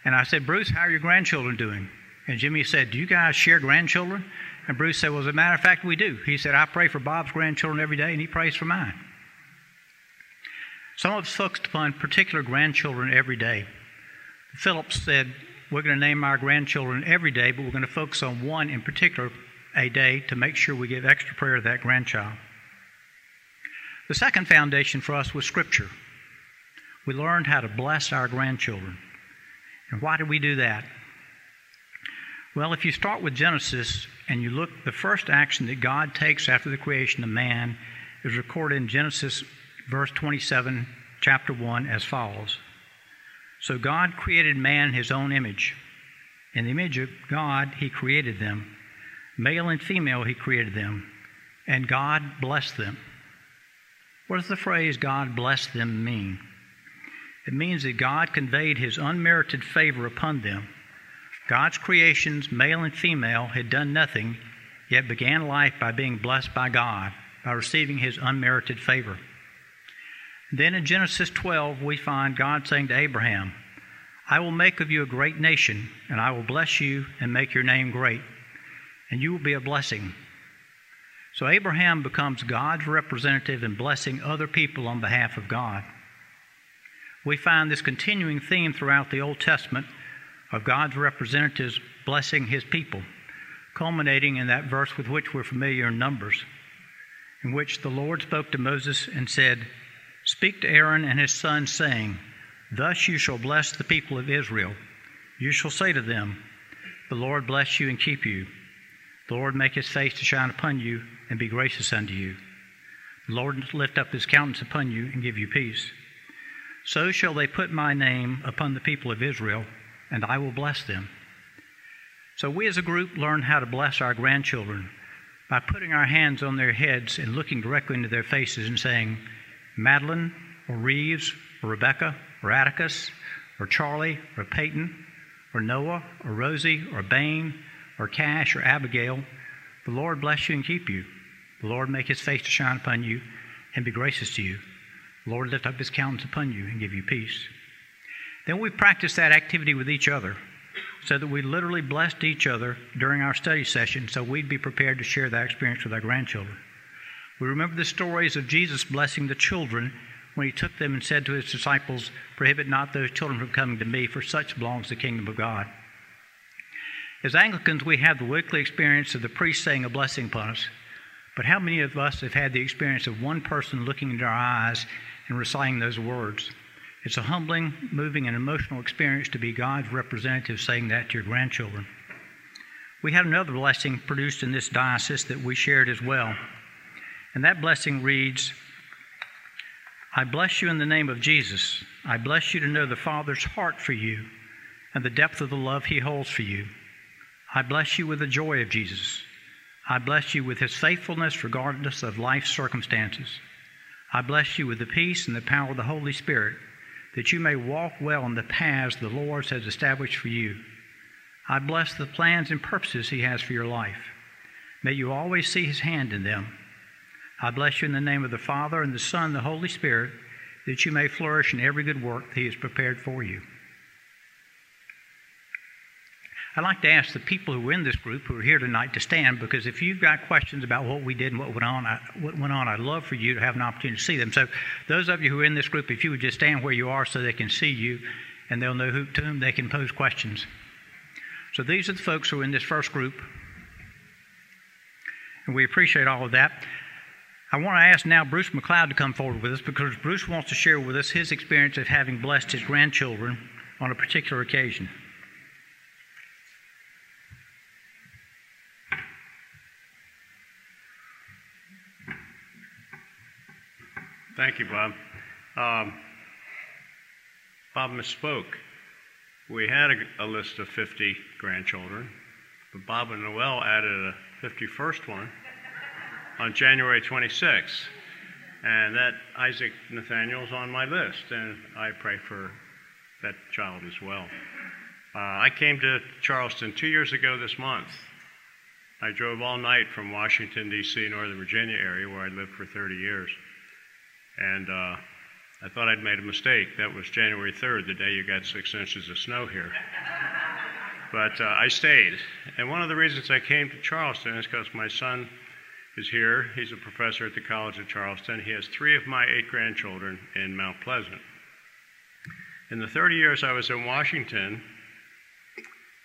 and I said, "Bruce, how are your grandchildren doing?" And Jimmy said, "Do you guys share grandchildren?" And Bruce said, "Well, as a matter of fact, we do." He said, "I pray for Bob's grandchildren every day, and he prays for mine." Some of us focused upon particular grandchildren every day. Phillips said, We're going to name our grandchildren every day, but we're going to focus on one in particular a day to make sure we give extra prayer to that grandchild. The second foundation for us was Scripture. We learned how to bless our grandchildren. And why did we do that? Well, if you start with Genesis and you look, the first action that God takes after the creation of man is recorded in Genesis verse 27, chapter 1, as follows So God created man in his own image. In the image of God, he created them. Male and female, he created them. And God blessed them. What does the phrase God blessed them mean? It means that God conveyed his unmerited favor upon them. God's creations, male and female, had done nothing, yet began life by being blessed by God, by receiving his unmerited favor. Then in Genesis 12, we find God saying to Abraham, I will make of you a great nation, and I will bless you and make your name great, and you will be a blessing. So Abraham becomes God's representative in blessing other people on behalf of God. We find this continuing theme throughout the Old Testament of God's representatives blessing his people, culminating in that verse with which we're familiar in Numbers, in which the Lord spoke to Moses and said, Speak to Aaron and his sons, saying, Thus you shall bless the people of Israel. You shall say to them, The Lord bless you and keep you. The Lord make his face to shine upon you and be gracious unto you. The Lord lift up his countenance upon you and give you peace. So shall they put my name upon the people of Israel, and I will bless them. So we as a group learn how to bless our grandchildren by putting our hands on their heads and looking directly into their faces and saying, Madeline or Reeves or Rebecca or Atticus or Charlie or Peyton or Noah or Rosie or Bain or Cash or Abigail, the Lord bless you and keep you. The Lord make his face to shine upon you and be gracious to you. The Lord lift up his countenance upon you and give you peace. Then we practice that activity with each other so that we literally blessed each other during our study session so we'd be prepared to share that experience with our grandchildren. We remember the stories of Jesus blessing the children when he took them and said to his disciples, Prohibit not those children from coming to me, for such belongs the kingdom of God. As Anglicans, we have the weekly experience of the priest saying a blessing upon us. But how many of us have had the experience of one person looking into our eyes and reciting those words? It's a humbling, moving, and emotional experience to be God's representative saying that to your grandchildren. We had another blessing produced in this diocese that we shared as well. And that blessing reads I bless you in the name of Jesus. I bless you to know the Father's heart for you and the depth of the love he holds for you. I bless you with the joy of Jesus. I bless you with his faithfulness regardless of life's circumstances. I bless you with the peace and the power of the Holy Spirit that you may walk well in the paths the Lord has established for you. I bless the plans and purposes he has for your life. May you always see his hand in them I bless you in the name of the Father, and the Son, and the Holy Spirit, that you may flourish in every good work that He has prepared for you. I'd like to ask the people who are in this group who are here tonight to stand because if you've got questions about what we did and what went on, I, what went on, I'd love for you to have an opportunity to see them. So, those of you who are in this group, if you would just stand where you are so they can see you and they'll know who, to whom they can pose questions. So, these are the folks who are in this first group, and we appreciate all of that. I want to ask now Bruce McLeod to come forward with us because Bruce wants to share with us his experience of having blessed his grandchildren on a particular occasion. Thank you, Bob. Um, Bob misspoke. We had a, a, list of 50 grandchildren, but Bob and Noel added a 51st one on January 26th. And that Isaac Nathaniel's on my list, and I pray for that child as well. Uh, I came to Charleston two years ago this month. I drove all night from Washington, D.C., Northern Virginia area, where I lived for 30 years. And uh, I thought I'd made a mistake. That was January 3rd, the day you got six inches of snow here. but uh, I stayed. And one of the reasons I came to Charleston is because my son is here. He's a professor at the College of Charleston. He has three of my eight grandchildren in Mount Pleasant. In the 30 years I was in Washington,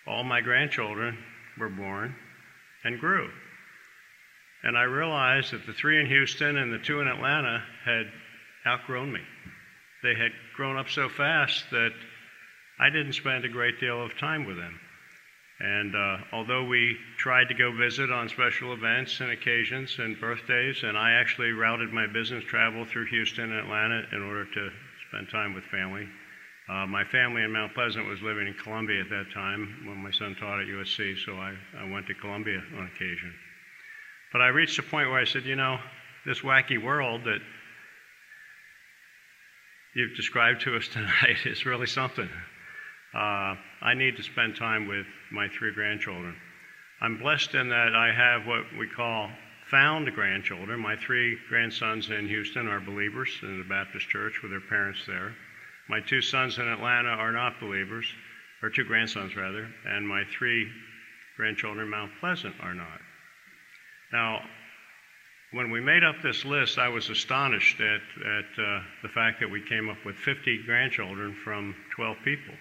all my grandchildren were born and grew. And I realized that the three in Houston and the two in Atlanta had outgrown me. They had grown up so fast that I didn't spend a great deal of time with them. And uh, although we tried to go visit on special events and occasions and birthdays, and I actually routed my business travel through Houston and Atlanta in order to spend time with family, uh, my family in Mount Pleasant was living in Columbia at that time when my son taught at USC, so I, I went to Columbia on occasion. But I reached a point where I said, you know, this wacky world that you've described to us tonight is really something. Uh, I need to spend time with my three grandchildren. I'm blessed in that I have what we call found grandchildren. My three grandsons in Houston are believers in the Baptist church with their parents there. My two sons in Atlanta are not believers, or two grandsons rather, and my three grandchildren in Mount Pleasant are not. Now, when we made up this list, I was astonished at, at uh, the fact that we came up with 50 grandchildren from 12 people.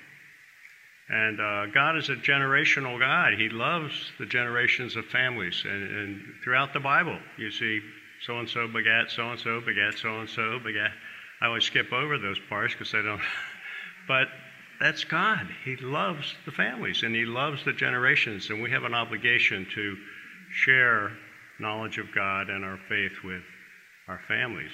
And uh, God is a generational God. He loves the generations of families. And, and throughout the Bible, you see so and so begat so and so, begat so and so, begat. I always skip over those parts because I don't. but that's God. He loves the families and He loves the generations, and we have an obligation to share knowledge of God and our faith with our families.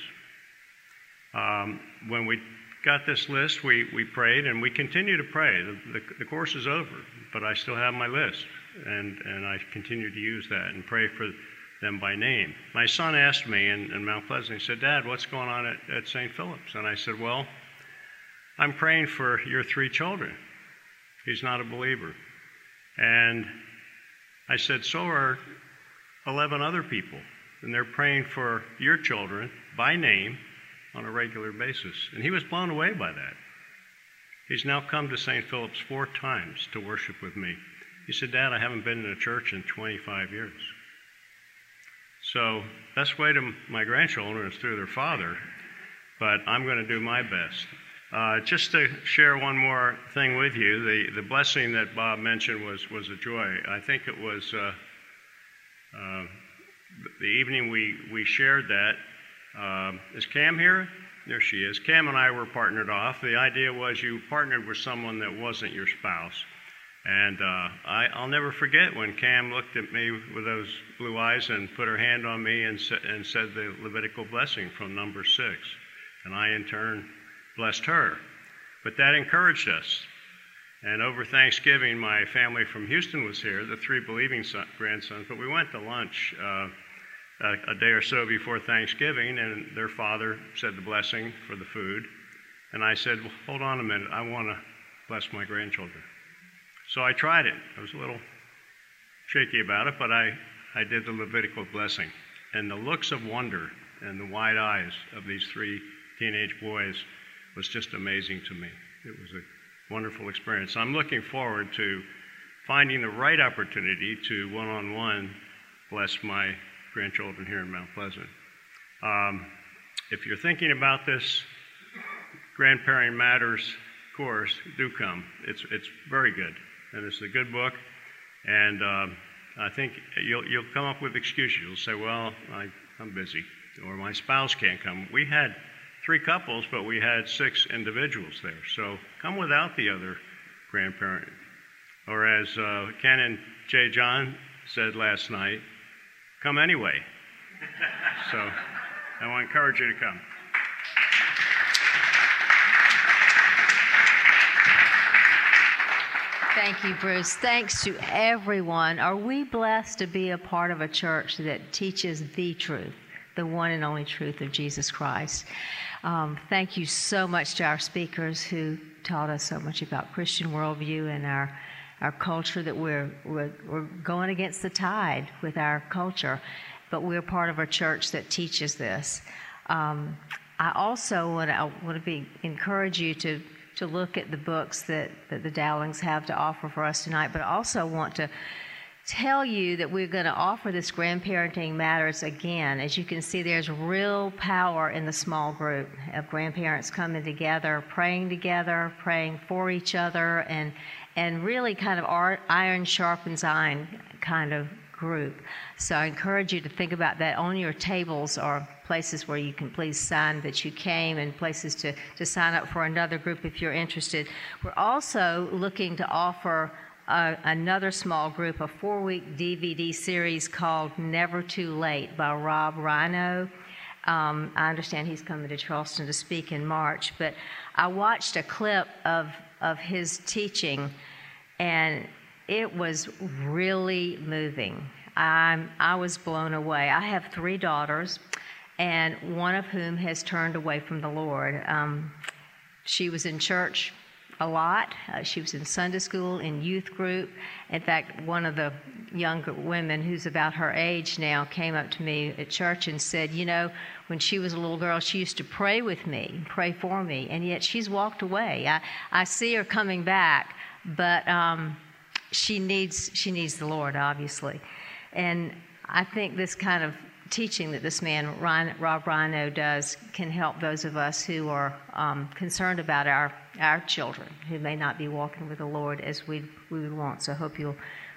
Um, when we got this list, we, we prayed and we continue to pray. The, the, the, course is over, but I still have my list, and, and I continue to use that and pray for them by name. My son asked me in, in Mount Pleasant, he said, Dad, what's going on at, at St. Philip's? And I said, Well, I'm praying for your three children. He's not a believer. And I said, So are 11 other people. And they're praying for your children by name on a regular basis. And he was blown away by that. He's now come to St. Philip's four times to worship with me. He said, Dad, I haven't been in a church in 25 years. So, best way to my grandchildren is through their father, but I'm going to do my best. Uh, just to share one more thing with you, the, the blessing that Bob mentioned was, was a joy. I think it was uh, uh, the evening we, we shared that. Uh, is Cam here? There she is. Cam and I were partnered off. The idea was you partnered with someone that wasn't your spouse. And uh, I, will never forget when Cam looked at me with those blue eyes and put her hand on me and, sa- and said the Levitical blessing from number six. And I, in turn, blessed her. But that encouraged us. And over Thanksgiving, my family from Houston was here, the three believing son- grandsons, but we went to lunch uh, a, a day or so before Thanksgiving, and their father said the blessing for the food. And I said, well, Hold on a minute, I want to bless my grandchildren. So I tried it. I was a little shaky about it, but I, I did the Levitical blessing. And the looks of wonder and the wide eyes of these three teenage boys was just amazing to me. It was a wonderful experience. I'm looking forward to finding the right opportunity to one on one bless my grandchildren here in Mount Pleasant. Um, if you're thinking about this Grandparenting Matters course, do come. It's, it's very good and it's a good book. And um, I think you'll, you'll come up with excuses. You'll say, well, I, I'm busy, or my spouse can't come. We had three couples, but we had six individuals there. So come without the other grandparent. Or as uh, Ken and Jay John said last night, come anyway. so I want to encourage you to come. Thank you, Bruce. Thanks to everyone. Are we blessed to be a part of a church that teaches the truth, the one and only truth of Jesus Christ? Um, thank you so much to our speakers who taught us so much about Christian worldview and our our culture that we're, we're, we're going against the tide with our culture, but we're part of a church that teaches this. Um, I also want to, want to be, encourage you to to look at the books that, that the Dowlings have to offer for us tonight, but also want to tell you that we're going to offer this Grandparenting Matters again. As you can see, there's real power in the small group of grandparents coming together, praying together, praying for each other, and, and really kind of iron sharpens iron kind of group. So I encourage you to think about that on your tables or places where you can please sign that you came and places to, to sign up for another group if you're interested. We're also looking to offer another small group, a four week DVD series called Never Too Late by Rob Rienow. Um, I understand he's coming to Charleston to speak in March, but I watched a clip of, of his teaching and it was really moving. I'm, I was blown away. I have three daughters, and one of whom has turned away from the Lord. Um, she was in church a lot. Uh, she was in Sunday school, in youth group. In fact, one of the younger women who's about her age now came up to me at church and said, You know, when she was a little girl, she used to pray with me, pray for me, and yet she's walked away. I, I see her coming back, but um, she needs she needs the Lord, obviously. And I think this kind of teaching that this man, Rob Rienow, does can help those of us who are um, concerned about our, our children who may not be walking with the Lord as we, we would want. So I hope you'll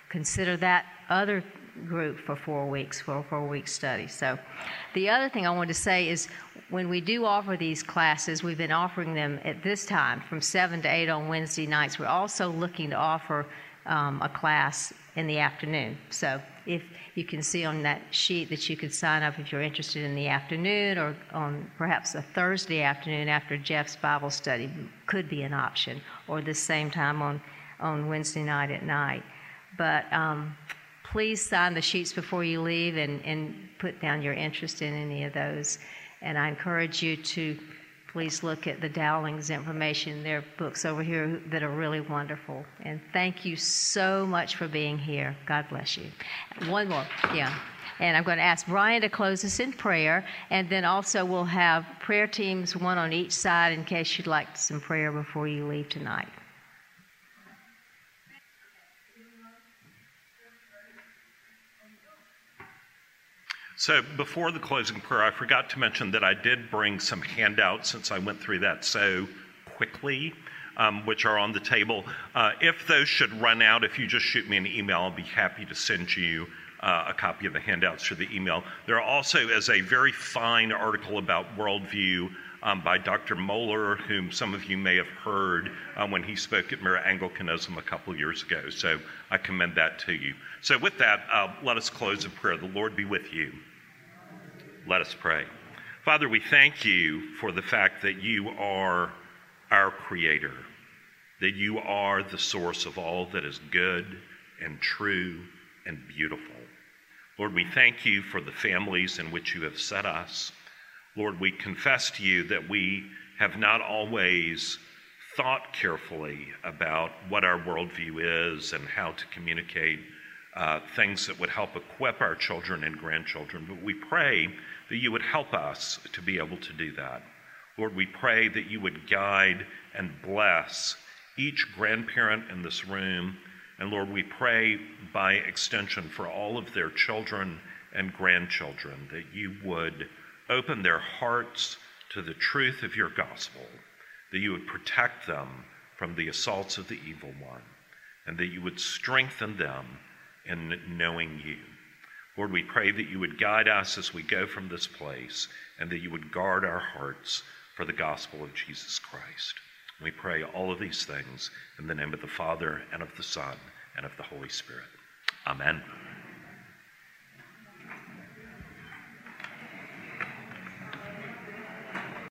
consider that other group for four weeks, for a four week study. So the other thing I wanted to say is when we do offer these classes, we've been offering them at this time from 7 to 8 on Wednesday nights. We're also looking to offer um, a class in the afternoon. So if you can see on that sheet that you could sign up if you're interested in the afternoon or on perhaps a Thursday afternoon after Jeff's Bible study could be an option, or the same time on, on Wednesday night at night. But um, please sign the sheets before you leave and, and put down your interest in any of those. And I encourage you to please look at the Dowlings information, their books over here that are really wonderful. And thank you so much for being here. God bless you. One more, yeah. And I'm going to ask Brian to close us in prayer, and then also we'll have prayer teams, one on each side, in case you'd like some prayer before you leave tonight. So before the closing prayer, I forgot to mention that I did bring some handouts since I went through that so quickly, um, which are on the table. Uh, if those should run out, if you just shoot me an email, I'll be happy to send you uh, a copy of the handouts through the email. There also is a very fine article about worldview um, by Dr. Mohler, whom some of you may have heard uh, when he spoke at Mere Anglicanism a couple years ago. So I commend that to you. So, with that, uh, let us close in prayer. The Lord be with you. Let us pray. Father, we thank you for the fact that you are our Creator, that you are the source of all that is good and true and beautiful. Lord, we thank you for the families in which you have set us. Lord, we confess to you that we have not always thought carefully about what our worldview is and how to communicate uh, things that would help equip our children and grandchildren. But we pray that you would help us to be able to do that. Lord, we pray that you would guide and bless each grandparent in this room. And Lord, we pray by extension for all of their children and grandchildren that you would open their hearts to the truth of your gospel, that you would protect them from the assaults of the evil one, and that you would strengthen them in knowing you. Lord, we pray that you would guide us as we go from this place and that you would guard our hearts for the gospel of Jesus Christ. We pray all of these things in the name of the Father and of the Son and of the Holy Spirit. Amen.